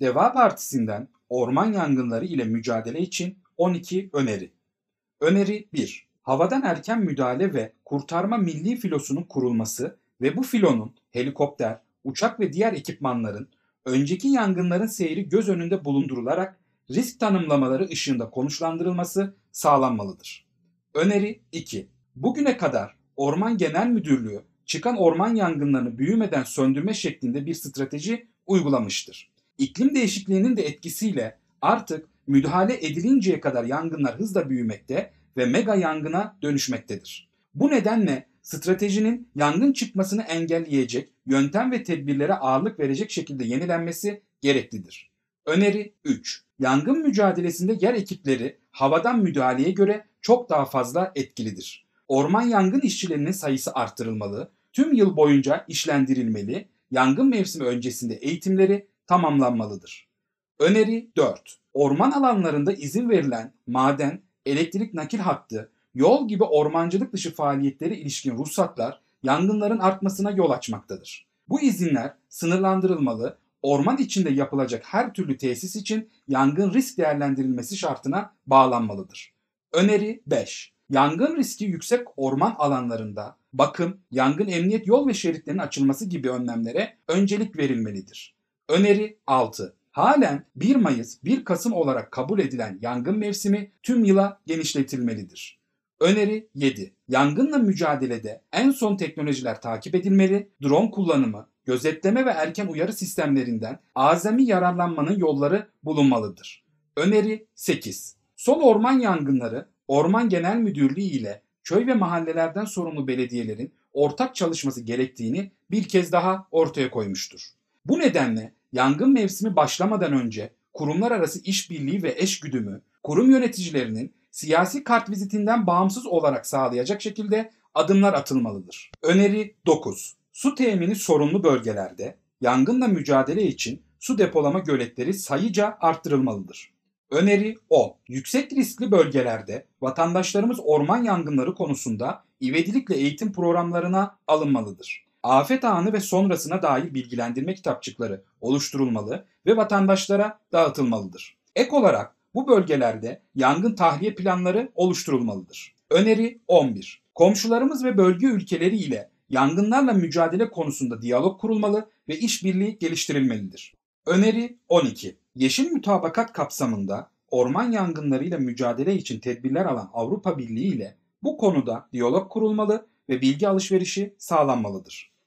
Deva Partisi'nden orman yangınları ile mücadele için 12 öneri. Öneri 1. Havadan erken müdahale ve kurtarma milli filosunun kurulması ve bu filonun helikopter, uçak ve diğer ekipmanların önceki yangınların seyri göz önünde bulundurularak risk tanımlamaları ışığında konuşlandırılması sağlanmalıdır. Öneri 2. Bugüne kadar Orman Genel Müdürlüğü çıkan orman yangınlarını büyümeden söndürme şeklinde bir strateji uygulamıştır. İklim değişikliğinin de etkisiyle artık müdahale edilinceye kadar yangınlar hızla büyümekte ve mega yangına dönüşmektedir. Bu nedenle stratejinin yangın çıkmasını engelleyecek yöntem ve tedbirlere ağırlık verecek şekilde yenilenmesi gereklidir. Öneri 3. Yangın mücadelesinde yer ekipleri havadan müdahaleye göre çok daha fazla etkilidir. Orman yangın işçilerinin sayısı arttırılmalı, tüm yıl boyunca işlendirilmeli, yangın mevsimi öncesinde eğitimleri tamamlanmalıdır. Öneri 4. Orman alanlarında izin verilen maden, elektrik nakil hattı, yol gibi ormancılık dışı faaliyetlere ilişkin ruhsatlar yangınların artmasına yol açmaktadır. Bu izinler sınırlandırılmalı, orman içinde yapılacak her türlü tesis için yangın risk değerlendirilmesi şartına bağlanmalıdır. Öneri 5. Yangın riski yüksek orman alanlarında bakım, yangın emniyet yol ve şeritlerinin açılması gibi önlemlere öncelik verilmelidir. Öneri 6. Halen 1 Mayıs 1 Kasım olarak kabul edilen yangın mevsimi tüm yıla genişletilmelidir. Öneri 7. Yangınla mücadelede en son teknolojiler takip edilmeli, drone kullanımı, gözetleme ve erken uyarı sistemlerinden azami yararlanmanın yolları bulunmalıdır. Öneri 8. Son orman yangınları Orman Genel Müdürlüğü ile köy ve mahallelerden sorumlu belediyelerin ortak çalışması gerektiğini bir kez daha ortaya koymuştur. Bu nedenle yangın mevsimi başlamadan önce kurumlar arası işbirliği ve eşgüdümü kurum yöneticilerinin siyasi kart vizitinden bağımsız olarak sağlayacak şekilde adımlar atılmalıdır. Öneri 9. Su temini sorunlu bölgelerde yangınla mücadele için su depolama göletleri sayıca arttırılmalıdır. Öneri o. Yüksek riskli bölgelerde vatandaşlarımız orman yangınları konusunda ivedilikle eğitim programlarına alınmalıdır. Afet anı ve sonrasına dair bilgilendirme kitapçıkları oluşturulmalı ve vatandaşlara dağıtılmalıdır. Ek olarak bu bölgelerde yangın tahliye planları oluşturulmalıdır. Öneri 11. Komşularımız ve bölge ülkeleri ile yangınlarla mücadele konusunda diyalog kurulmalı ve işbirliği geliştirilmelidir. Öneri 12. Yeşil Mutabakat kapsamında orman yangınlarıyla mücadele için tedbirler alan Avrupa Birliği ile bu konuda diyalog kurulmalı ve bilgi alışverişi sağlanmalıdır.